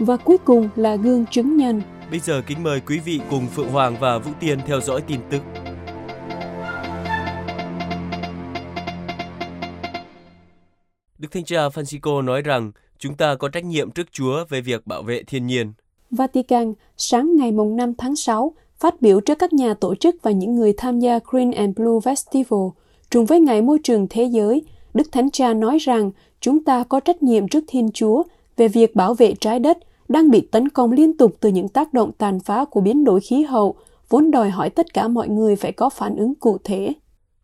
Và cuối cùng là gương chứng nhân. Bây giờ kính mời quý vị cùng Phượng Hoàng và Vũ Tiên theo dõi tin tức. Đức Thánh Cha Francisco nói rằng chúng ta có trách nhiệm trước Chúa về việc bảo vệ thiên nhiên. Vatican, sáng ngày mùng 5 tháng 6, phát biểu trước các nhà tổ chức và những người tham gia Green and Blue Festival, trùng với Ngày Môi trường Thế giới, Đức Thánh Cha nói rằng chúng ta có trách nhiệm trước Thiên Chúa về việc bảo vệ trái đất đang bị tấn công liên tục từ những tác động tàn phá của biến đổi khí hậu, vốn đòi hỏi tất cả mọi người phải có phản ứng cụ thể.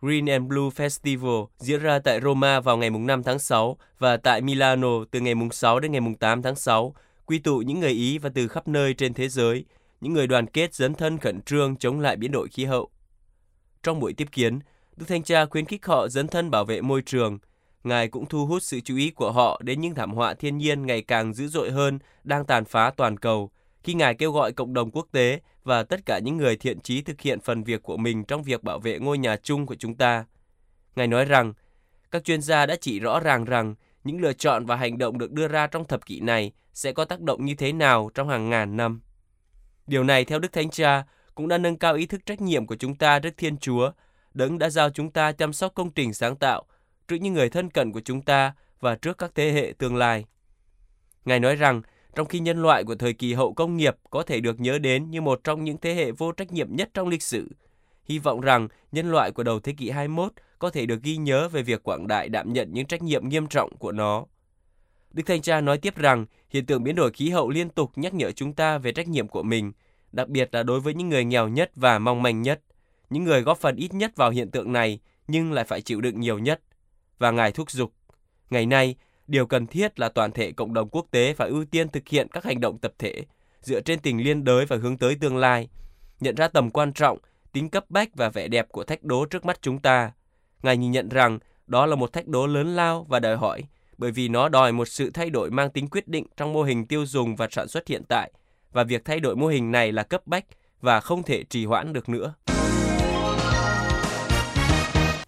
Green and Blue Festival diễn ra tại Roma vào ngày 5 tháng 6 và tại Milano từ ngày 6 đến ngày 8 tháng 6, quy tụ những người Ý và từ khắp nơi trên thế giới, những người đoàn kết dấn thân khẩn trương chống lại biến đổi khí hậu. Trong buổi tiếp kiến, Đức Thanh Cha khuyến khích họ dấn thân bảo vệ môi trường. Ngài cũng thu hút sự chú ý của họ đến những thảm họa thiên nhiên ngày càng dữ dội hơn đang tàn phá toàn cầu, khi Ngài kêu gọi cộng đồng quốc tế và tất cả những người thiện trí thực hiện phần việc của mình trong việc bảo vệ ngôi nhà chung của chúng ta. Ngài nói rằng, các chuyên gia đã chỉ rõ ràng rằng những lựa chọn và hành động được đưa ra trong thập kỷ này sẽ có tác động như thế nào trong hàng ngàn năm. Điều này theo Đức Thánh Cha cũng đã nâng cao ý thức trách nhiệm của chúng ta trước Thiên Chúa, đấng đã giao chúng ta chăm sóc công trình sáng tạo trước những người thân cận của chúng ta và trước các thế hệ tương lai. Ngài nói rằng, trong khi nhân loại của thời kỳ hậu công nghiệp có thể được nhớ đến như một trong những thế hệ vô trách nhiệm nhất trong lịch sử, hy vọng rằng nhân loại của đầu thế kỷ 21 có thể được ghi nhớ về việc quảng đại đảm nhận những trách nhiệm nghiêm trọng của nó. Đức Thanh Cha nói tiếp rằng hiện tượng biến đổi khí hậu liên tục nhắc nhở chúng ta về trách nhiệm của mình, đặc biệt là đối với những người nghèo nhất và mong manh nhất, những người góp phần ít nhất vào hiện tượng này nhưng lại phải chịu đựng nhiều nhất. Và Ngài thúc giục, ngày nay, điều cần thiết là toàn thể cộng đồng quốc tế phải ưu tiên thực hiện các hành động tập thể dựa trên tình liên đới và hướng tới tương lai, nhận ra tầm quan trọng, tính cấp bách và vẻ đẹp của thách đố trước mắt chúng ta. Ngài nhìn nhận rằng đó là một thách đố lớn lao và đòi hỏi, bởi vì nó đòi một sự thay đổi mang tính quyết định trong mô hình tiêu dùng và sản xuất hiện tại, và việc thay đổi mô hình này là cấp bách và không thể trì hoãn được nữa.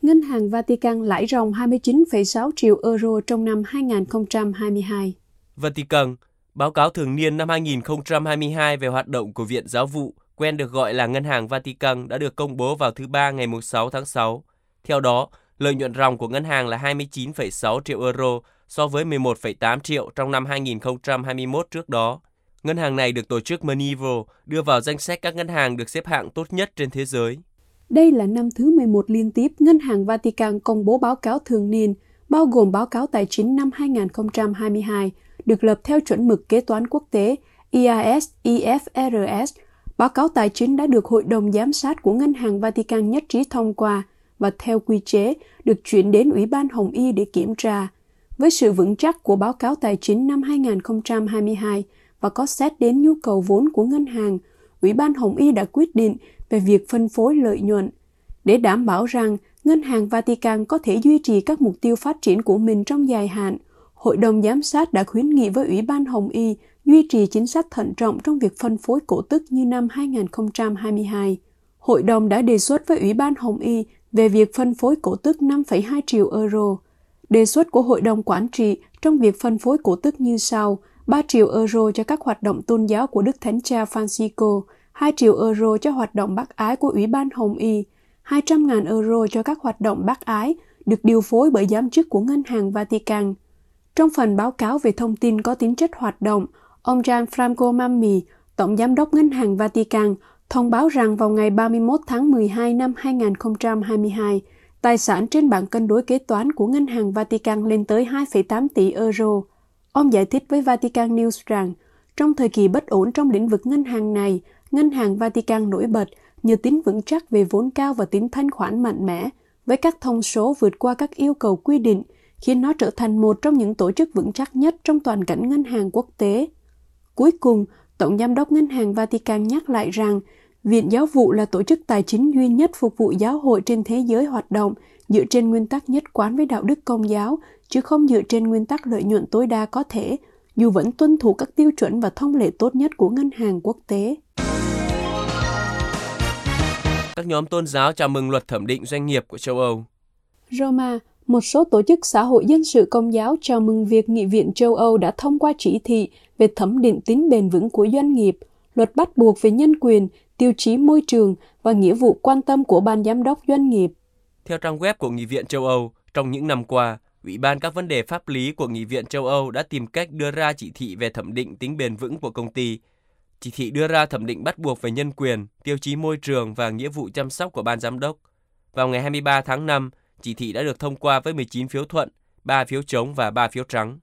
Ngân hàng Vatican lãi ròng 29,6 triệu euro trong năm 2022. Vatican, báo cáo thường niên năm 2022 về hoạt động của Viện Giáo vụ, quen được gọi là Ngân hàng Vatican đã được công bố vào thứ Ba ngày 6 tháng 6. Theo đó, lợi nhuận ròng của ngân hàng là 29,6 triệu euro so với 11,8 triệu trong năm 2021 trước đó. Ngân hàng này được tổ chức Monevo đưa vào danh sách các ngân hàng được xếp hạng tốt nhất trên thế giới. Đây là năm thứ 11 liên tiếp Ngân hàng Vatican công bố báo cáo thường niên, bao gồm báo cáo tài chính năm 2022, được lập theo chuẩn mực kế toán quốc tế E EIS IFRS. Báo cáo tài chính đã được Hội đồng Giám sát của Ngân hàng Vatican nhất trí thông qua và theo quy chế được chuyển đến Ủy ban Hồng Y để kiểm tra. Với sự vững chắc của báo cáo tài chính năm 2022 và có xét đến nhu cầu vốn của ngân hàng, Ủy ban Hồng Y đã quyết định về việc phân phối lợi nhuận. Để đảm bảo rằng Ngân hàng Vatican có thể duy trì các mục tiêu phát triển của mình trong dài hạn, Hội đồng Giám sát đã khuyến nghị với Ủy ban Hồng Y duy trì chính sách thận trọng trong việc phân phối cổ tức như năm 2022. Hội đồng đã đề xuất với Ủy ban Hồng Y về việc phân phối cổ tức 5,2 triệu euro. Đề xuất của Hội đồng Quản trị trong việc phân phối cổ tức như sau, 3 triệu euro cho các hoạt động tôn giáo của Đức Thánh Cha Francisco, 2 triệu euro cho hoạt động bác ái của Ủy ban Hồng Y, 200.000 euro cho các hoạt động bác ái được điều phối bởi giám chức của Ngân hàng Vatican. Trong phần báo cáo về thông tin có tính chất hoạt động, ông Gianfranco Mammi, Tổng Giám đốc Ngân hàng Vatican, thông báo rằng vào ngày 31 tháng 12 năm 2022, tài sản trên bảng cân đối kế toán của Ngân hàng Vatican lên tới 2,8 tỷ euro. Ông giải thích với Vatican News rằng, trong thời kỳ bất ổn trong lĩnh vực ngân hàng này, Ngân hàng Vatican nổi bật nhờ tính vững chắc về vốn cao và tính thanh khoản mạnh mẽ, với các thông số vượt qua các yêu cầu quy định, khiến nó trở thành một trong những tổ chức vững chắc nhất trong toàn cảnh ngân hàng quốc tế. Cuối cùng, Tổng Giám đốc Ngân hàng Vatican nhắc lại rằng Viện Giáo vụ là tổ chức tài chính duy nhất phục vụ giáo hội trên thế giới hoạt động dựa trên nguyên tắc nhất quán với đạo đức công giáo, chứ không dựa trên nguyên tắc lợi nhuận tối đa có thể, dù vẫn tuân thủ các tiêu chuẩn và thông lệ tốt nhất của ngân hàng quốc tế. Các nhóm tôn giáo chào mừng luật thẩm định doanh nghiệp của châu Âu. Roma, một số tổ chức xã hội dân sự công giáo chào mừng việc Nghị viện châu Âu đã thông qua chỉ thị về thẩm định tính bền vững của doanh nghiệp, luật bắt buộc về nhân quyền, tiêu chí môi trường và nghĩa vụ quan tâm của ban giám đốc doanh nghiệp. Theo trang web của Nghị viện châu Âu, trong những năm qua, Ủy ban các vấn đề pháp lý của Nghị viện châu Âu đã tìm cách đưa ra chỉ thị về thẩm định tính bền vững của công ty. Chỉ thị đưa ra thẩm định bắt buộc về nhân quyền, tiêu chí môi trường và nghĩa vụ chăm sóc của ban giám đốc. Vào ngày 23 tháng 5, chỉ thị đã được thông qua với 19 phiếu thuận, 3 phiếu chống và 3 phiếu trắng.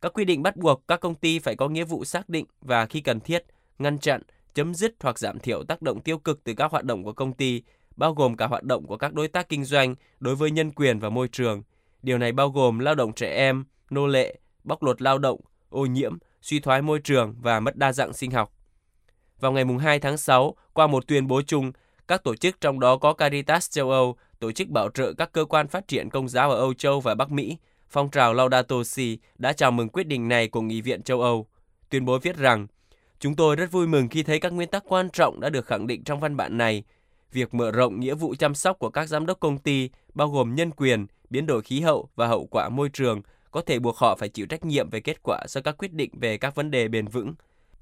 Các quy định bắt buộc các công ty phải có nghĩa vụ xác định và khi cần thiết, ngăn chặn, chấm dứt hoặc giảm thiểu tác động tiêu cực từ các hoạt động của công ty, bao gồm cả hoạt động của các đối tác kinh doanh đối với nhân quyền và môi trường. Điều này bao gồm lao động trẻ em, nô lệ, bóc lột lao động, ô nhiễm, suy thoái môi trường và mất đa dạng sinh học. Vào ngày 2 tháng 6, qua một tuyên bố chung, các tổ chức trong đó có Caritas châu Âu, tổ chức bảo trợ các cơ quan phát triển công giáo ở Âu Châu và Bắc Mỹ, phong trào Laudato Si đã chào mừng quyết định này của Nghị viện châu Âu. Tuyên bố viết rằng, Chúng tôi rất vui mừng khi thấy các nguyên tắc quan trọng đã được khẳng định trong văn bản này. Việc mở rộng nghĩa vụ chăm sóc của các giám đốc công ty, bao gồm nhân quyền, biến đổi khí hậu và hậu quả môi trường, có thể buộc họ phải chịu trách nhiệm về kết quả do các quyết định về các vấn đề bền vững.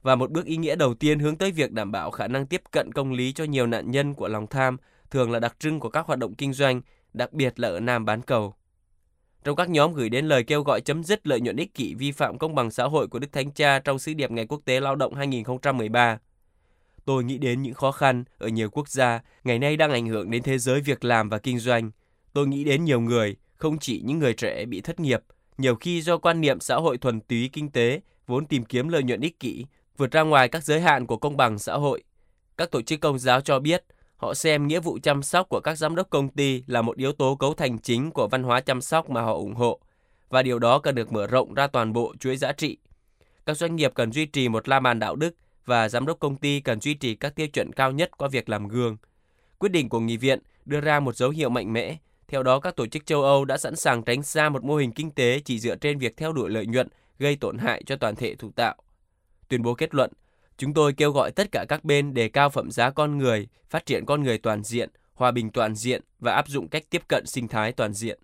Và một bước ý nghĩa đầu tiên hướng tới việc đảm bảo khả năng tiếp cận công lý cho nhiều nạn nhân của lòng tham, thường là đặc trưng của các hoạt động kinh doanh, đặc biệt là ở Nam bán cầu. Trong các nhóm gửi đến lời kêu gọi chấm dứt lợi nhuận ích kỷ vi phạm công bằng xã hội của Đức Thánh Cha trong sứ điệp Ngày Quốc tế Lao động 2013. Tôi nghĩ đến những khó khăn ở nhiều quốc gia ngày nay đang ảnh hưởng đến thế giới việc làm và kinh doanh. Tôi nghĩ đến nhiều người, không chỉ những người trẻ bị thất nghiệp, nhiều khi do quan niệm xã hội thuần túy kinh tế, vốn tìm kiếm lợi nhuận ích kỷ, vượt ra ngoài các giới hạn của công bằng xã hội. Các tổ chức công giáo cho biết Họ xem nghĩa vụ chăm sóc của các giám đốc công ty là một yếu tố cấu thành chính của văn hóa chăm sóc mà họ ủng hộ, và điều đó cần được mở rộng ra toàn bộ chuỗi giá trị. Các doanh nghiệp cần duy trì một la bàn đạo đức và giám đốc công ty cần duy trì các tiêu chuẩn cao nhất qua việc làm gương. Quyết định của nghị viện đưa ra một dấu hiệu mạnh mẽ. Theo đó, các tổ chức châu Âu đã sẵn sàng tránh xa một mô hình kinh tế chỉ dựa trên việc theo đuổi lợi nhuận gây tổn hại cho toàn thể thủ tạo. Tuyên bố kết luận, Chúng tôi kêu gọi tất cả các bên đề cao phẩm giá con người, phát triển con người toàn diện, hòa bình toàn diện và áp dụng cách tiếp cận sinh thái toàn diện.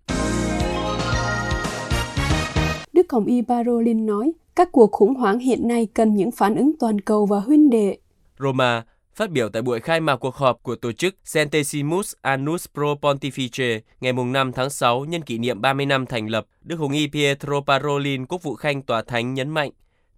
Đức Hồng Y Parolin nói, các cuộc khủng hoảng hiện nay cần những phản ứng toàn cầu và huynh đệ. Roma, phát biểu tại buổi khai mạc cuộc họp của tổ chức Centesimus Annus Pro Pontifice ngày 5 tháng 6 nhân kỷ niệm 30 năm thành lập, Đức Hồng Y Pietro Parolin, Quốc vụ Khanh Tòa Thánh nhấn mạnh,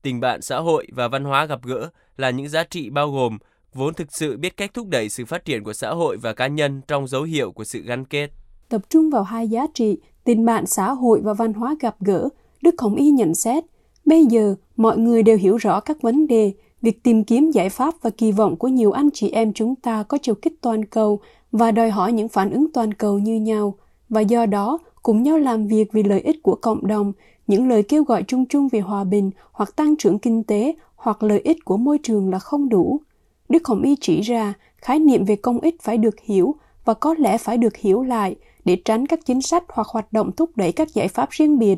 tình bạn xã hội và văn hóa gặp gỡ là những giá trị bao gồm vốn thực sự biết cách thúc đẩy sự phát triển của xã hội và cá nhân trong dấu hiệu của sự gắn kết. Tập trung vào hai giá trị, tình bạn xã hội và văn hóa gặp gỡ, Đức Hồng Y nhận xét, bây giờ mọi người đều hiểu rõ các vấn đề, việc tìm kiếm giải pháp và kỳ vọng của nhiều anh chị em chúng ta có chiều kích toàn cầu và đòi hỏi những phản ứng toàn cầu như nhau, và do đó cùng nhau làm việc vì lợi ích của cộng đồng, những lời kêu gọi chung chung về hòa bình hoặc tăng trưởng kinh tế hoặc lợi ích của môi trường là không đủ. Đức Hồng Y chỉ ra khái niệm về công ích phải được hiểu và có lẽ phải được hiểu lại để tránh các chính sách hoặc hoạt động thúc đẩy các giải pháp riêng biệt,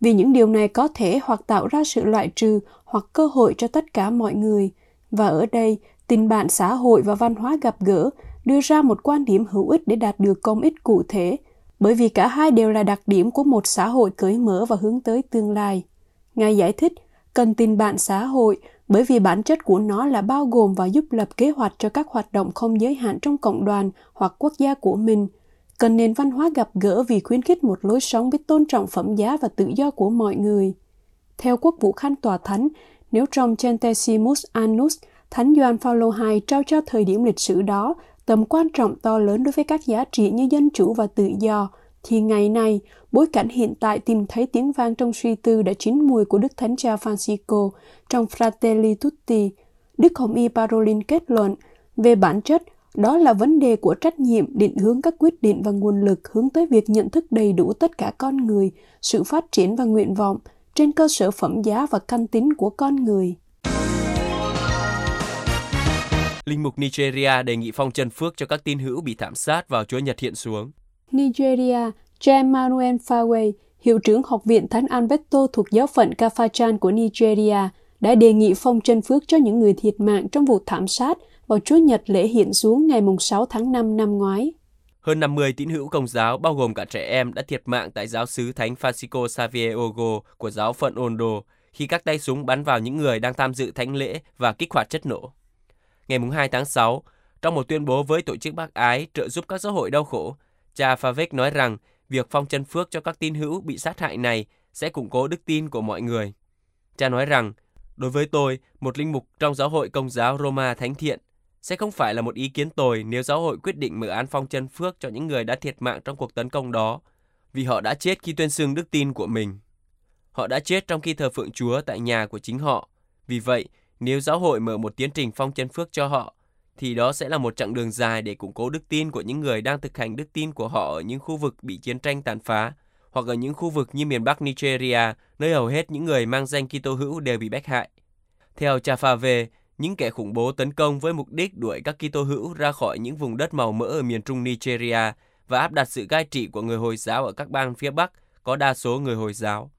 vì những điều này có thể hoặc tạo ra sự loại trừ hoặc cơ hội cho tất cả mọi người. Và ở đây, tình bạn xã hội và văn hóa gặp gỡ đưa ra một quan điểm hữu ích để đạt được công ích cụ thể, bởi vì cả hai đều là đặc điểm của một xã hội cởi mở và hướng tới tương lai. Ngài giải thích, cần tình bạn xã hội bởi vì bản chất của nó là bao gồm và giúp lập kế hoạch cho các hoạt động không giới hạn trong cộng đoàn hoặc quốc gia của mình. Cần nền văn hóa gặp gỡ vì khuyến khích một lối sống biết tôn trọng phẩm giá và tự do của mọi người. Theo quốc vụ khanh tòa thánh, nếu trong Centesimus Annus, Thánh Gioan Phaolô II trao cho thời điểm lịch sử đó tầm quan trọng to lớn đối với các giá trị như dân chủ và tự do, thì ngày nay, bối cảnh hiện tại tìm thấy tiếng vang trong suy tư đã chín mùi của Đức Thánh Cha Francisco trong Fratelli Tutti. Đức Hồng Y Parolin kết luận, về bản chất, đó là vấn đề của trách nhiệm định hướng các quyết định và nguồn lực hướng tới việc nhận thức đầy đủ tất cả con người, sự phát triển và nguyện vọng trên cơ sở phẩm giá và căn tính của con người. Linh mục Nigeria đề nghị phong chân phước cho các tín hữu bị thảm sát vào Chúa Nhật hiện xuống. Nigeria, James Manuel Fawe, hiệu trưởng Học viện Thánh Alberto thuộc giáo phận Kafachan của Nigeria, đã đề nghị phong chân phước cho những người thiệt mạng trong vụ thảm sát vào Chúa Nhật lễ hiện xuống ngày 6 tháng 5 năm ngoái. Hơn 50 tín hữu công giáo, bao gồm cả trẻ em, đã thiệt mạng tại giáo sứ Thánh Francisco Xavier Ogo của giáo phận Ondo khi các tay súng bắn vào những người đang tham dự thánh lễ và kích hoạt chất nổ. Ngày 2 tháng 6, trong một tuyên bố với tổ chức bác ái trợ giúp các xã hội đau khổ, cha Favek nói rằng việc phong chân phước cho các tín hữu bị sát hại này sẽ củng cố đức tin của mọi người. Cha nói rằng, đối với tôi, một linh mục trong giáo hội công giáo Roma Thánh Thiện, sẽ không phải là một ý kiến tồi nếu giáo hội quyết định mở án phong chân phước cho những người đã thiệt mạng trong cuộc tấn công đó, vì họ đã chết khi tuyên xưng đức tin của mình. Họ đã chết trong khi thờ phượng Chúa tại nhà của chính họ. Vì vậy, nếu giáo hội mở một tiến trình phong chân phước cho họ, thì đó sẽ là một chặng đường dài để củng cố đức tin của những người đang thực hành đức tin của họ ở những khu vực bị chiến tranh tàn phá, hoặc ở những khu vực như miền Bắc Nigeria, nơi hầu hết những người mang danh Kitô hữu đều bị bách hại. Theo Chafave, những kẻ khủng bố tấn công với mục đích đuổi các Kitô hữu ra khỏi những vùng đất màu mỡ ở miền trung Nigeria và áp đặt sự cai trị của người Hồi giáo ở các bang phía Bắc có đa số người Hồi giáo.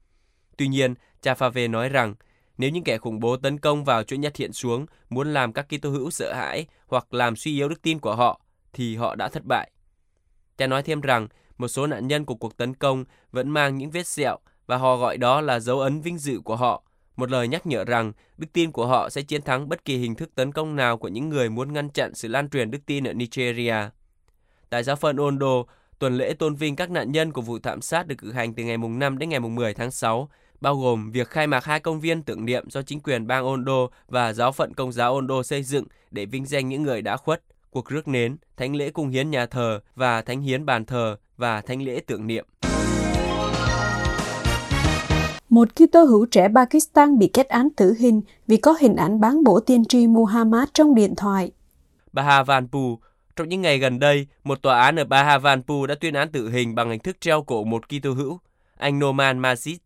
Tuy nhiên, Chafave nói rằng nếu những kẻ khủng bố tấn công vào chuỗi nhất hiện xuống muốn làm các Kitô hữu sợ hãi hoặc làm suy yếu đức tin của họ, thì họ đã thất bại. Cha nói thêm rằng một số nạn nhân của cuộc tấn công vẫn mang những vết sẹo và họ gọi đó là dấu ấn vinh dự của họ, một lời nhắc nhở rằng đức tin của họ sẽ chiến thắng bất kỳ hình thức tấn công nào của những người muốn ngăn chặn sự lan truyền đức tin ở Nigeria. Tại giáo phận Ondo, tuần lễ tôn vinh các nạn nhân của vụ thảm sát được cử hành từ ngày mùng 5 đến ngày 10 tháng 6 bao gồm việc khai mạc hai công viên tưởng niệm do chính quyền bang Ondo và giáo phận công giáo Ondo xây dựng để vinh danh những người đã khuất, cuộc rước nến, thánh lễ cung hiến nhà thờ và thánh hiến bàn thờ và thánh lễ tưởng niệm. Một Kitô hữu trẻ Pakistan bị kết án tử hình vì có hình ảnh bán bổ tiên tri Muhammad trong điện thoại. Bahavanpur trong những ngày gần đây, một tòa án ở Bahavanpur đã tuyên án tử hình bằng hình thức treo cổ một Kitô hữu, anh Noman Majid,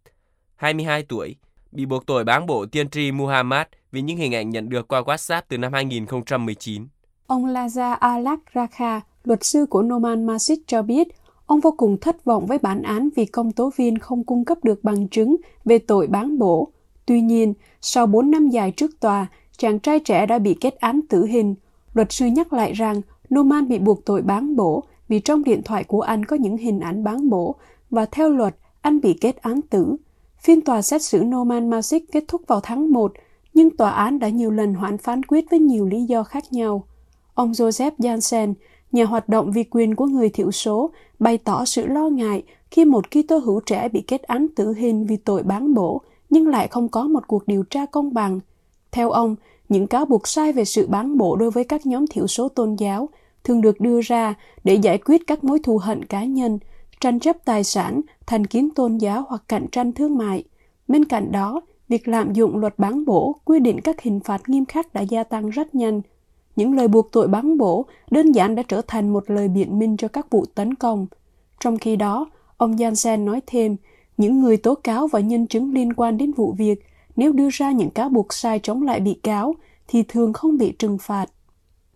22 tuổi, bị buộc tội bán bộ tiên tri Muhammad vì những hình ảnh nhận được qua WhatsApp từ năm 2019. Ông Laza Alak Rakha, luật sư của Noman Masid cho biết, ông vô cùng thất vọng với bản án vì công tố viên không cung cấp được bằng chứng về tội bán bổ. Tuy nhiên, sau 4 năm dài trước tòa, chàng trai trẻ đã bị kết án tử hình. Luật sư nhắc lại rằng Norman bị buộc tội bán bổ vì trong điện thoại của anh có những hình ảnh bán bổ và theo luật, anh bị kết án tử. Phiên tòa xét xử Norman Masick kết thúc vào tháng 1, nhưng tòa án đã nhiều lần hoãn phán quyết với nhiều lý do khác nhau. Ông Joseph Jansen, nhà hoạt động vì quyền của người thiểu số, bày tỏ sự lo ngại khi một Kitô hữu trẻ bị kết án tử hình vì tội bán bổ, nhưng lại không có một cuộc điều tra công bằng. Theo ông, những cáo buộc sai về sự bán bổ đối với các nhóm thiểu số tôn giáo thường được đưa ra để giải quyết các mối thù hận cá nhân, tranh chấp tài sản, thành kiến tôn giáo hoặc cạnh tranh thương mại. Bên cạnh đó, việc lạm dụng luật bán bổ quy định các hình phạt nghiêm khắc đã gia tăng rất nhanh. Những lời buộc tội bắn bổ đơn giản đã trở thành một lời biện minh cho các vụ tấn công. Trong khi đó, ông Jansen nói thêm, những người tố cáo và nhân chứng liên quan đến vụ việc nếu đưa ra những cáo buộc sai chống lại bị cáo thì thường không bị trừng phạt.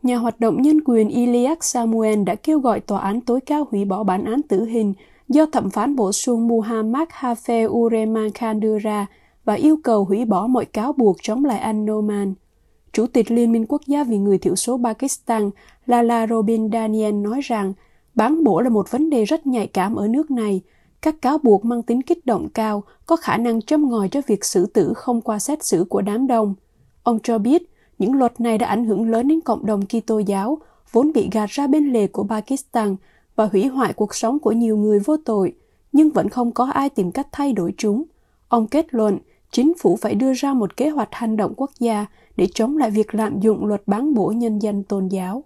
Nhà hoạt động nhân quyền Iliak Samuel đã kêu gọi tòa án tối cao hủy bỏ bản án tử hình do thẩm phán bổ sung Muhammad Hafe Ureman Khan đưa ra và yêu cầu hủy bỏ mọi cáo buộc chống lại anh Noman. Chủ tịch Liên minh quốc gia vì người thiểu số Pakistan Lala Robin Daniel nói rằng bán bổ là một vấn đề rất nhạy cảm ở nước này. Các cáo buộc mang tính kích động cao có khả năng châm ngòi cho việc xử tử không qua xét xử của đám đông. Ông cho biết những luật này đã ảnh hưởng lớn đến cộng đồng Kitô giáo, vốn bị gạt ra bên lề của Pakistan và hủy hoại cuộc sống của nhiều người vô tội, nhưng vẫn không có ai tìm cách thay đổi chúng. Ông kết luận, chính phủ phải đưa ra một kế hoạch hành động quốc gia để chống lại việc lạm dụng luật bán bổ nhân dân tôn giáo.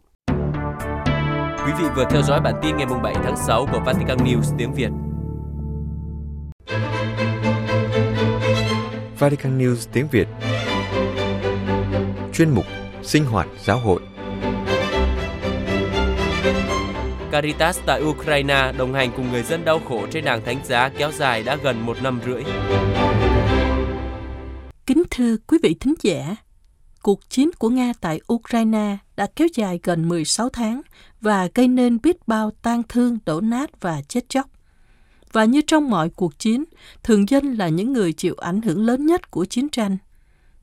Quý vị vừa theo dõi bản tin ngày 7 tháng 6 của Vatican News tiếng Việt. Vatican News tiếng Việt chuyên mục Sinh hoạt giáo hội. Caritas tại Ukraine đồng hành cùng người dân đau khổ trên đàng thánh giá kéo dài đã gần một năm rưỡi. Kính thưa quý vị thính giả, cuộc chiến của Nga tại Ukraine đã kéo dài gần 16 tháng và gây nên biết bao tang thương, đổ nát và chết chóc. Và như trong mọi cuộc chiến, thường dân là những người chịu ảnh hưởng lớn nhất của chiến tranh.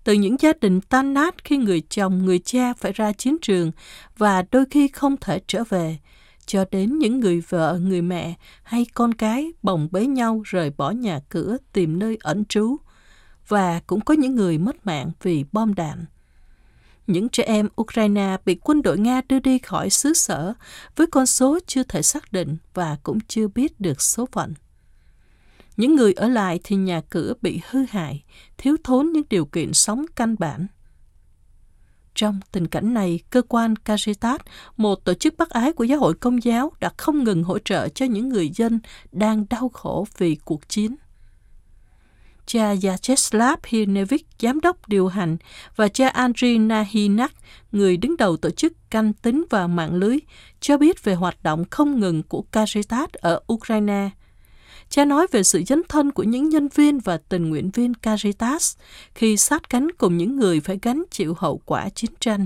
Từ những gia đình tan nát khi người chồng, người cha phải ra chiến trường và đôi khi không thể trở về, cho đến những người vợ, người mẹ hay con cái bồng bế nhau rời bỏ nhà cửa tìm nơi ẩn trú. Và cũng có những người mất mạng vì bom đạn. Những trẻ em Ukraine bị quân đội Nga đưa đi khỏi xứ sở với con số chưa thể xác định và cũng chưa biết được số phận. Những người ở lại thì nhà cửa bị hư hại, thiếu thốn những điều kiện sống căn bản. Trong tình cảnh này, cơ quan Caritas, một tổ chức bác ái của giáo hội công giáo, đã không ngừng hỗ trợ cho những người dân đang đau khổ vì cuộc chiến. Cha Vyacheslav Hinevich, giám đốc điều hành, và cha Andriy Nahinak, người đứng đầu tổ chức canh tính và mạng lưới, cho biết về hoạt động không ngừng của Caritas ở Ukraine – Cha nói về sự dấn thân của những nhân viên và tình nguyện viên Caritas khi sát cánh cùng những người phải gánh chịu hậu quả chiến tranh.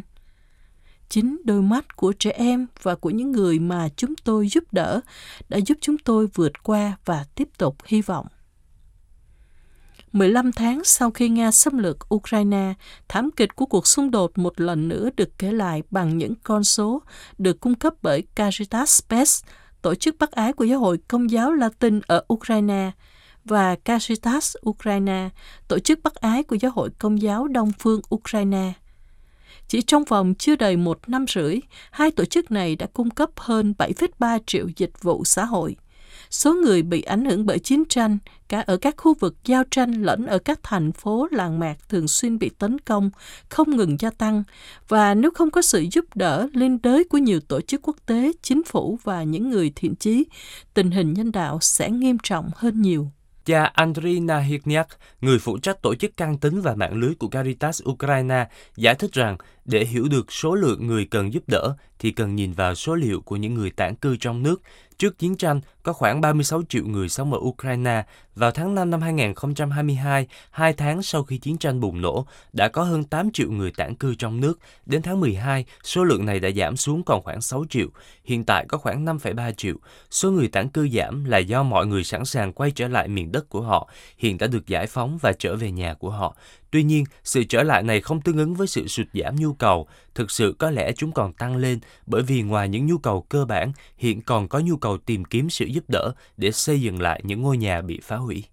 Chính đôi mắt của trẻ em và của những người mà chúng tôi giúp đỡ đã giúp chúng tôi vượt qua và tiếp tục hy vọng. 15 tháng sau khi Nga xâm lược Ukraine, thảm kịch của cuộc xung đột một lần nữa được kể lại bằng những con số được cung cấp bởi Caritas Space, tổ chức bác ái của Giáo hội Công giáo Latin ở Ukraine, và Caritas Ukraine, tổ chức bác ái của Giáo hội Công giáo Đông phương Ukraine. Chỉ trong vòng chưa đầy một năm rưỡi, hai tổ chức này đã cung cấp hơn 7,3 triệu dịch vụ xã hội. Số người bị ảnh hưởng bởi chiến tranh, cả ở các khu vực giao tranh lẫn ở các thành phố làng mạc thường xuyên bị tấn công, không ngừng gia tăng. Và nếu không có sự giúp đỡ liên đới của nhiều tổ chức quốc tế, chính phủ và những người thiện chí, tình hình nhân đạo sẽ nghiêm trọng hơn nhiều. Cha Andriy Nahirnyak, người phụ trách tổ chức căn tính và mạng lưới của Caritas Ukraine, giải thích rằng để hiểu được số lượng người cần giúp đỡ thì cần nhìn vào số liệu của những người tản cư trong nước. Trước chiến tranh, có khoảng 36 triệu người sống ở Ukraine. Vào tháng 5 năm 2022, hai tháng sau khi chiến tranh bùng nổ, đã có hơn 8 triệu người tản cư trong nước. Đến tháng 12, số lượng này đã giảm xuống còn khoảng 6 triệu. Hiện tại có khoảng 5,3 triệu. Số người tản cư giảm là do mọi người sẵn sàng quay trở lại miền đất của họ, hiện đã được giải phóng và trở về nhà của họ. Tuy nhiên, sự trở lại này không tương ứng với sự sụt giảm nhu cầu. Thực sự có lẽ chúng còn tăng lên bởi vì ngoài những nhu cầu cơ bản, hiện còn có nhu cầu tìm kiếm sự giúp đỡ để xây dựng lại những ngôi nhà bị phá hủy.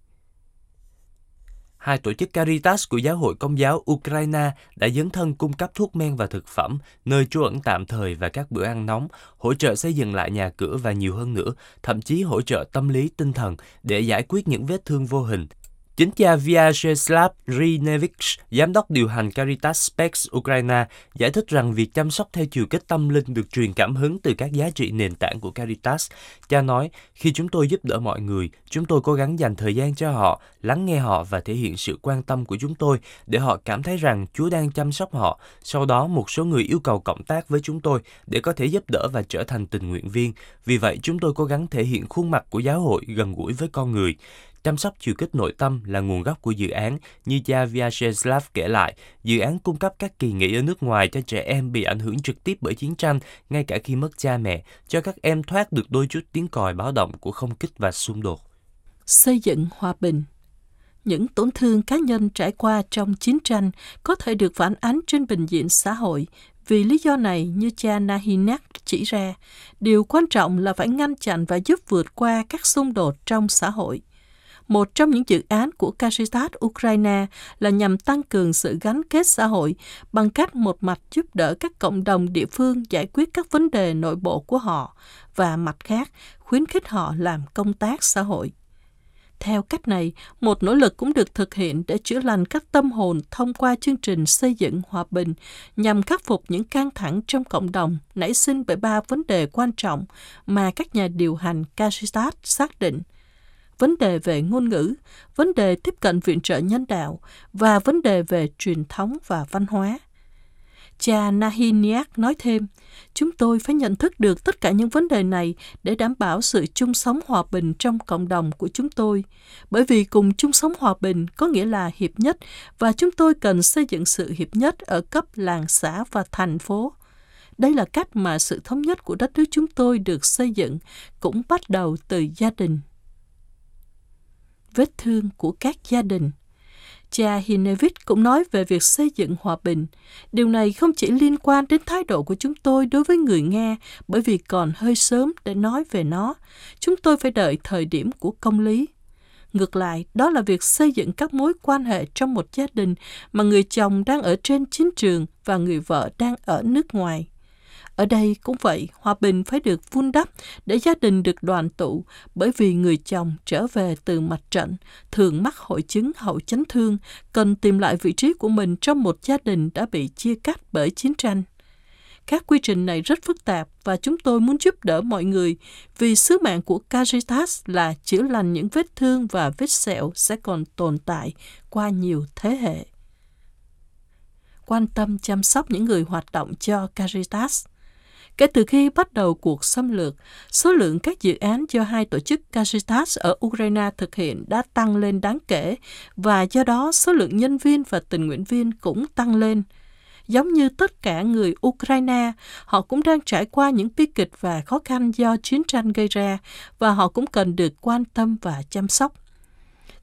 Hai tổ chức Caritas của giáo hội công giáo Ukraine đã dấn thân cung cấp thuốc men và thực phẩm, nơi trú ẩn tạm thời và các bữa ăn nóng, hỗ trợ xây dựng lại nhà cửa và nhiều hơn nữa, thậm chí hỗ trợ tâm lý tinh thần để giải quyết những vết thương vô hình, Chính cha Vyacheslav Rinevich, giám đốc điều hành Caritas Spex Ukraine, giải thích rằng việc chăm sóc theo chiều kích tâm linh được truyền cảm hứng từ các giá trị nền tảng của Caritas. Cha nói, khi chúng tôi giúp đỡ mọi người, chúng tôi cố gắng dành thời gian cho họ, lắng nghe họ và thể hiện sự quan tâm của chúng tôi để họ cảm thấy rằng Chúa đang chăm sóc họ. Sau đó, một số người yêu cầu cộng tác với chúng tôi để có thể giúp đỡ và trở thành tình nguyện viên. Vì vậy, chúng tôi cố gắng thể hiện khuôn mặt của giáo hội gần gũi với con người. Chăm sóc chiều kích nội tâm là nguồn gốc của dự án, như cha Vyacheslav kể lại, dự án cung cấp các kỳ nghỉ ở nước ngoài cho trẻ em bị ảnh hưởng trực tiếp bởi chiến tranh, ngay cả khi mất cha mẹ, cho các em thoát được đôi chút tiếng còi báo động của không kích và xung đột. Xây dựng hòa bình những tổn thương cá nhân trải qua trong chiến tranh có thể được phản ánh trên bình diện xã hội. Vì lý do này, như cha Nahinak chỉ ra, điều quan trọng là phải ngăn chặn và giúp vượt qua các xung đột trong xã hội. Một trong những dự án của Caritas Ukraine là nhằm tăng cường sự gắn kết xã hội bằng cách một mặt giúp đỡ các cộng đồng địa phương giải quyết các vấn đề nội bộ của họ và mặt khác khuyến khích họ làm công tác xã hội. Theo cách này, một nỗ lực cũng được thực hiện để chữa lành các tâm hồn thông qua chương trình xây dựng hòa bình nhằm khắc phục những căng thẳng trong cộng đồng nảy sinh bởi ba vấn đề quan trọng mà các nhà điều hành Caritas xác định – vấn đề về ngôn ngữ, vấn đề tiếp cận viện trợ nhân đạo và vấn đề về truyền thống và văn hóa. Cha Nahiniak nói thêm, chúng tôi phải nhận thức được tất cả những vấn đề này để đảm bảo sự chung sống hòa bình trong cộng đồng của chúng tôi. Bởi vì cùng chung sống hòa bình có nghĩa là hiệp nhất và chúng tôi cần xây dựng sự hiệp nhất ở cấp làng xã và thành phố. Đây là cách mà sự thống nhất của đất nước chúng tôi được xây dựng, cũng bắt đầu từ gia đình. Vết thương của các gia đình Cha Hinevich cũng nói về việc xây dựng hòa bình. Điều này không chỉ liên quan đến thái độ của chúng tôi đối với người nghe, bởi vì còn hơi sớm để nói về nó. Chúng tôi phải đợi thời điểm của công lý. Ngược lại, đó là việc xây dựng các mối quan hệ trong một gia đình mà người chồng đang ở trên chiến trường và người vợ đang ở nước ngoài. Ở đây cũng vậy, hòa bình phải được vun đắp để gia đình được đoàn tụ, bởi vì người chồng trở về từ mặt trận, thường mắc hội chứng hậu chấn thương, cần tìm lại vị trí của mình trong một gia đình đã bị chia cắt bởi chiến tranh. Các quy trình này rất phức tạp và chúng tôi muốn giúp đỡ mọi người vì sứ mạng của Caritas là chữa lành những vết thương và vết sẹo sẽ còn tồn tại qua nhiều thế hệ. Quan tâm chăm sóc những người hoạt động cho Caritas Kể từ khi bắt đầu cuộc xâm lược, số lượng các dự án do hai tổ chức Caritas ở Ukraine thực hiện đã tăng lên đáng kể và do đó số lượng nhân viên và tình nguyện viên cũng tăng lên. Giống như tất cả người Ukraine, họ cũng đang trải qua những bi kịch và khó khăn do chiến tranh gây ra và họ cũng cần được quan tâm và chăm sóc.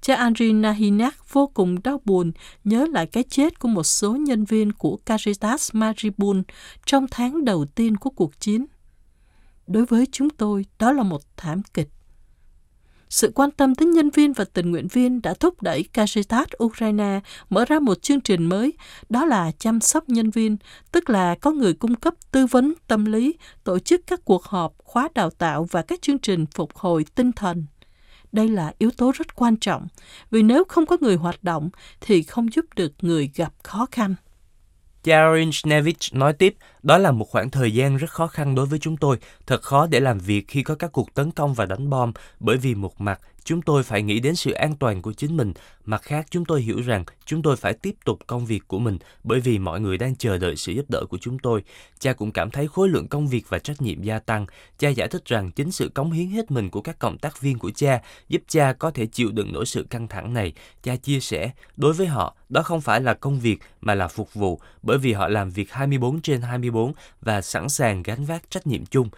Cha Andri Nahinak vô cùng đau buồn nhớ lại cái chết của một số nhân viên của Caritas Maribun trong tháng đầu tiên của cuộc chiến. Đối với chúng tôi, đó là một thảm kịch. Sự quan tâm đến nhân viên và tình nguyện viên đã thúc đẩy Caritas Ukraine mở ra một chương trình mới, đó là chăm sóc nhân viên, tức là có người cung cấp tư vấn tâm lý, tổ chức các cuộc họp, khóa đào tạo và các chương trình phục hồi tinh thần. Đây là yếu tố rất quan trọng, vì nếu không có người hoạt động thì không giúp được người gặp khó khăn. Jarinchnevich nói tiếp, đó là một khoảng thời gian rất khó khăn đối với chúng tôi, thật khó để làm việc khi có các cuộc tấn công và đánh bom, bởi vì một mặt, chúng tôi phải nghĩ đến sự an toàn của chính mình, mặt khác chúng tôi hiểu rằng chúng tôi phải tiếp tục công việc của mình bởi vì mọi người đang chờ đợi sự giúp đỡ của chúng tôi. Cha cũng cảm thấy khối lượng công việc và trách nhiệm gia tăng. Cha giải thích rằng chính sự cống hiến hết mình của các cộng tác viên của cha giúp cha có thể chịu đựng nỗi sự căng thẳng này. Cha chia sẻ, đối với họ, đó không phải là công việc mà là phục vụ, bởi vì họ làm việc 24 trên 24 và sẵn sàng gánh vác trách nhiệm chung.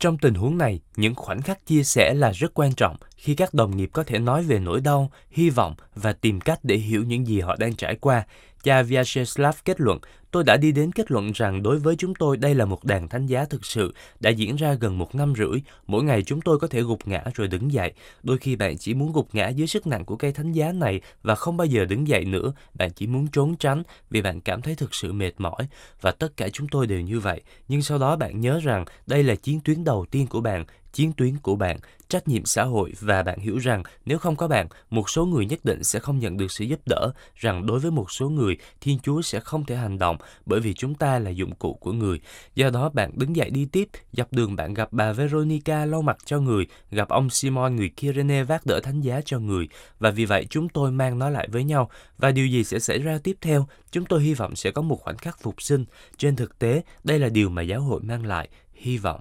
Trong tình huống này, những khoảnh khắc chia sẻ là rất quan trọng khi các đồng nghiệp có thể nói về nỗi đau, hy vọng và tìm cách để hiểu những gì họ đang trải qua. Cha Vyacheslav kết luận, tôi đã đi đến kết luận rằng đối với chúng tôi đây là một đàn thánh giá thực sự, đã diễn ra gần một năm rưỡi. Mỗi ngày chúng tôi có thể gục ngã rồi đứng dậy. Đôi khi bạn chỉ muốn gục ngã dưới sức nặng của cây thánh giá này và không bao giờ đứng dậy nữa. Bạn chỉ muốn trốn tránh vì bạn cảm thấy thực sự mệt mỏi. Và tất cả chúng tôi đều như vậy. Nhưng sau đó bạn nhớ rằng đây là chiến tuyến đầu tiên của bạn chiến tuyến của bạn, trách nhiệm xã hội và bạn hiểu rằng nếu không có bạn, một số người nhất định sẽ không nhận được sự giúp đỡ, rằng đối với một số người, Thiên Chúa sẽ không thể hành động bởi vì chúng ta là dụng cụ của người. Do đó bạn đứng dậy đi tiếp, dọc đường bạn gặp bà Veronica lau mặt cho người, gặp ông Simon người Kirene vác đỡ thánh giá cho người. Và vì vậy chúng tôi mang nó lại với nhau. Và điều gì sẽ xảy ra tiếp theo? Chúng tôi hy vọng sẽ có một khoảnh khắc phục sinh. Trên thực tế, đây là điều mà giáo hội mang lại, hy vọng.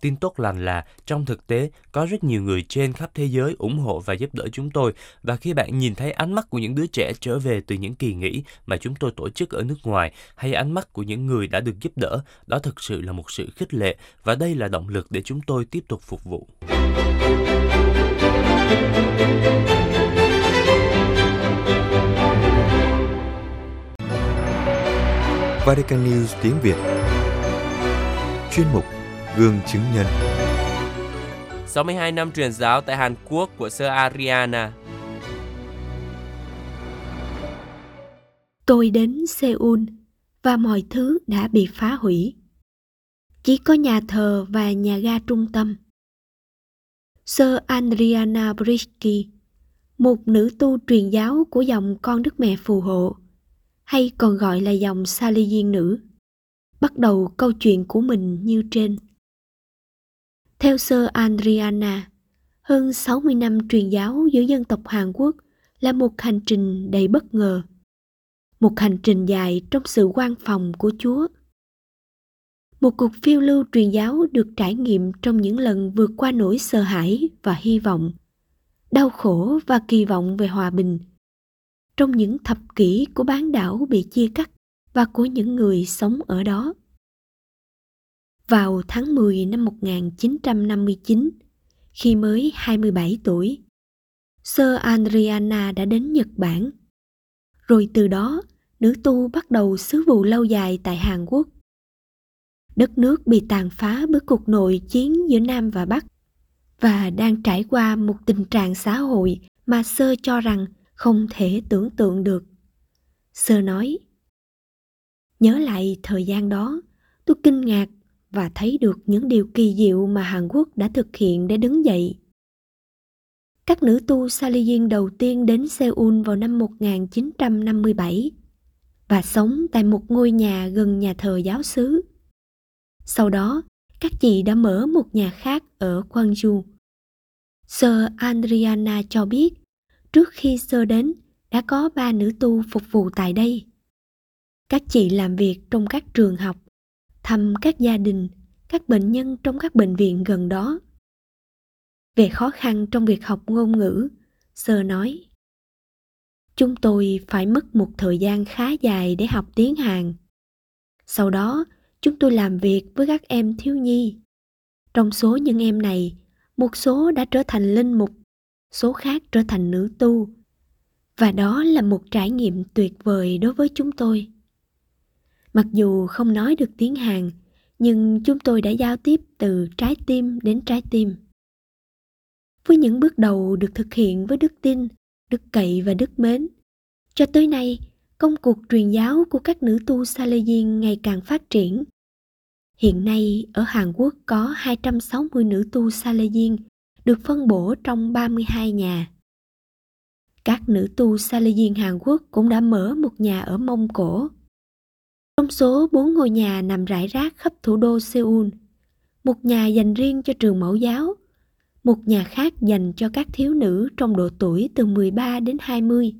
Tin tốt lành là trong thực tế có rất nhiều người trên khắp thế giới ủng hộ và giúp đỡ chúng tôi và khi bạn nhìn thấy ánh mắt của những đứa trẻ trở về từ những kỳ nghỉ mà chúng tôi tổ chức ở nước ngoài hay ánh mắt của những người đã được giúp đỡ, đó thực sự là một sự khích lệ và đây là động lực để chúng tôi tiếp tục phục vụ. Vatican News tiếng Việt Chuyên mục gương chứng nhân. 62 năm truyền giáo tại Hàn Quốc của Sơ Ariana. Tôi đến Seoul và mọi thứ đã bị phá hủy. Chỉ có nhà thờ và nhà ga trung tâm. Sơ Adriana Brisky, một nữ tu truyền giáo của dòng con Đức Mẹ phù hộ, hay còn gọi là dòng Salesian nữ, bắt đầu câu chuyện của mình như trên. Theo Sơ Adriana, hơn 60 năm truyền giáo giữa dân tộc Hàn Quốc là một hành trình đầy bất ngờ. một hành trình dài trong sự quan phòng của Chúa. Một cuộc phiêu lưu truyền giáo được trải nghiệm trong những lần vượt qua nỗi sợ hãi và hy vọng, đau khổ và kỳ vọng về hòa bình. Trong những thập kỷ của bán đảo bị chia cắt và của những người sống ở đó. Vào tháng 10 năm 1959, khi mới 27 tuổi, Sơ Adriana đã đến Nhật Bản. Rồi từ đó, nữ tu bắt đầu sứ vụ lâu dài tại Hàn Quốc. Đất nước bị tàn phá bởi cuộc nội chiến giữa Nam và Bắc và đang trải qua một tình trạng xã hội mà Sơ cho rằng không thể tưởng tượng được. Sơ nói, Nhớ lại thời gian đó, tôi kinh ngạc và thấy được những điều kỳ diệu mà Hàn Quốc đã thực hiện để đứng dậy. Các nữ tu Saliyin đầu tiên đến Seoul vào năm 1957 và sống tại một ngôi nhà gần nhà thờ giáo xứ. Sau đó, các chị đã mở một nhà khác ở Gwangju. Sơ Adriana cho biết, trước khi sơ đến, đã có ba nữ tu phục vụ tại đây. Các chị làm việc trong các trường học, thăm các gia đình, các bệnh nhân trong các bệnh viện gần đó. Về khó khăn trong việc học ngôn ngữ, Sơ nói Chúng tôi phải mất một thời gian khá dài để học tiếng Hàn. Sau đó, chúng tôi làm việc với các em thiếu nhi. Trong số những em này, một số đã trở thành linh mục, số khác trở thành nữ tu. Và đó là một trải nghiệm tuyệt vời đối với chúng tôi. Mặc dù không nói được tiếng Hàn, nhưng chúng tôi đã giao tiếp từ trái tim đến trái tim. Với những bước đầu được thực hiện với đức tin, đức cậy và đức mến, cho tới nay, công cuộc truyền giáo của các nữ tu Salesian ngày càng phát triển. Hiện nay, ở Hàn Quốc có 260 nữ tu Salesian được phân bổ trong 32 nhà. Các nữ tu Salesian Hàn Quốc cũng đã mở một nhà ở Mông Cổ trong số bốn ngôi nhà nằm rải rác khắp thủ đô Seoul, một nhà dành riêng cho trường mẫu giáo, một nhà khác dành cho các thiếu nữ trong độ tuổi từ 13 đến 20.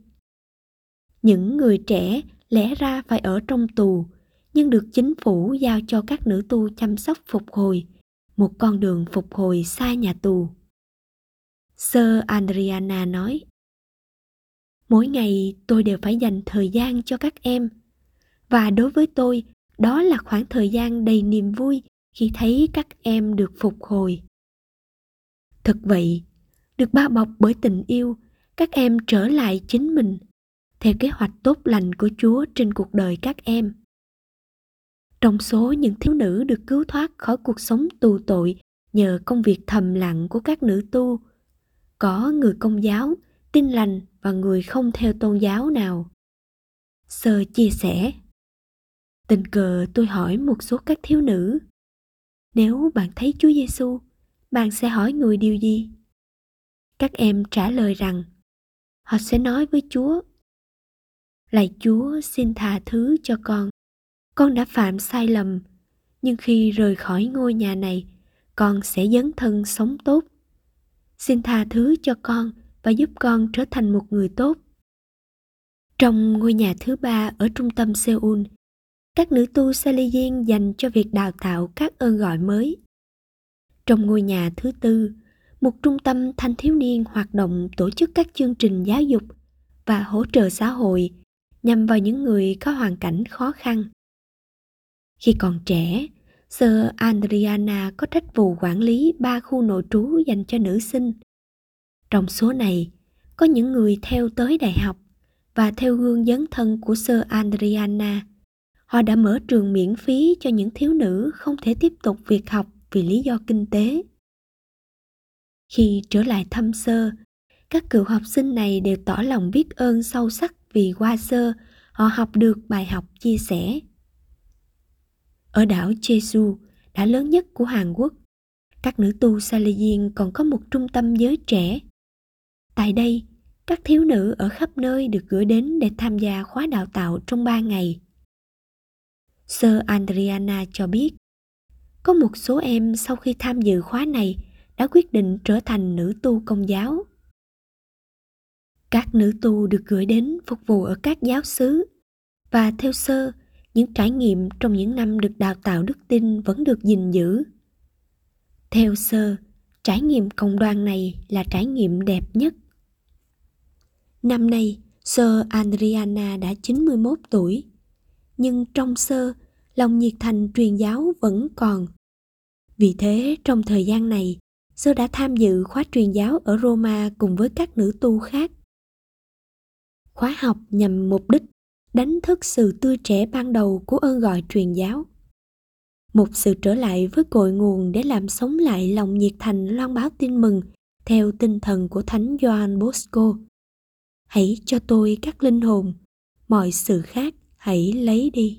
Những người trẻ lẽ ra phải ở trong tù, nhưng được chính phủ giao cho các nữ tu chăm sóc phục hồi, một con đường phục hồi xa nhà tù. Sơ Adriana nói, Mỗi ngày tôi đều phải dành thời gian cho các em – và đối với tôi, đó là khoảng thời gian đầy niềm vui khi thấy các em được phục hồi. Thực vậy, được bao bọc bởi tình yêu, các em trở lại chính mình, theo kế hoạch tốt lành của chúa trên cuộc đời các em. Trong số những thiếu nữ được cứu thoát khỏi cuộc sống tù tội nhờ công việc thầm lặng của các nữ tu, có người công giáo, tin lành và người không theo tôn giáo nào. Sơ chia sẻ Tình cờ tôi hỏi một số các thiếu nữ, nếu bạn thấy Chúa Giêsu, bạn sẽ hỏi người điều gì? Các em trả lời rằng, họ sẽ nói với Chúa, Lạy Chúa xin tha thứ cho con, con đã phạm sai lầm, nhưng khi rời khỏi ngôi nhà này, con sẽ dấn thân sống tốt. Xin tha thứ cho con và giúp con trở thành một người tốt. Trong ngôi nhà thứ ba ở trung tâm Seoul, các nữ tu Salesian dành cho việc đào tạo các ơn gọi mới. Trong ngôi nhà thứ tư, một trung tâm thanh thiếu niên hoạt động tổ chức các chương trình giáo dục và hỗ trợ xã hội nhằm vào những người có hoàn cảnh khó khăn. Khi còn trẻ, Sir Adriana có trách vụ quản lý ba khu nội trú dành cho nữ sinh. Trong số này, có những người theo tới đại học và theo gương dấn thân của Sir Adriana – họ đã mở trường miễn phí cho những thiếu nữ không thể tiếp tục việc học vì lý do kinh tế. Khi trở lại thăm sơ, các cựu học sinh này đều tỏ lòng biết ơn sâu sắc vì qua sơ họ học được bài học chia sẻ. Ở đảo Jeju, đã lớn nhất của Hàn Quốc, các nữ tu Salesian còn có một trung tâm giới trẻ. Tại đây, các thiếu nữ ở khắp nơi được gửi đến để tham gia khóa đào tạo trong 3 ngày. Sơ Adriana cho biết, có một số em sau khi tham dự khóa này đã quyết định trở thành nữ tu công giáo. Các nữ tu được gửi đến phục vụ ở các giáo xứ Và theo sơ, những trải nghiệm trong những năm được đào tạo đức tin vẫn được gìn giữ. Theo sơ, trải nghiệm cộng đoàn này là trải nghiệm đẹp nhất. Năm nay, Sơ Adriana đã 91 tuổi, nhưng trong sơ, lòng nhiệt thành truyền giáo vẫn còn. Vì thế, trong thời gian này, Sơ đã tham dự khóa truyền giáo ở Roma cùng với các nữ tu khác. Khóa học nhằm mục đích đánh thức sự tươi trẻ ban đầu của ơn gọi truyền giáo. Một sự trở lại với cội nguồn để làm sống lại lòng nhiệt thành loan báo tin mừng theo tinh thần của Thánh Gioan Bosco. Hãy cho tôi các linh hồn, mọi sự khác hãy lấy đi.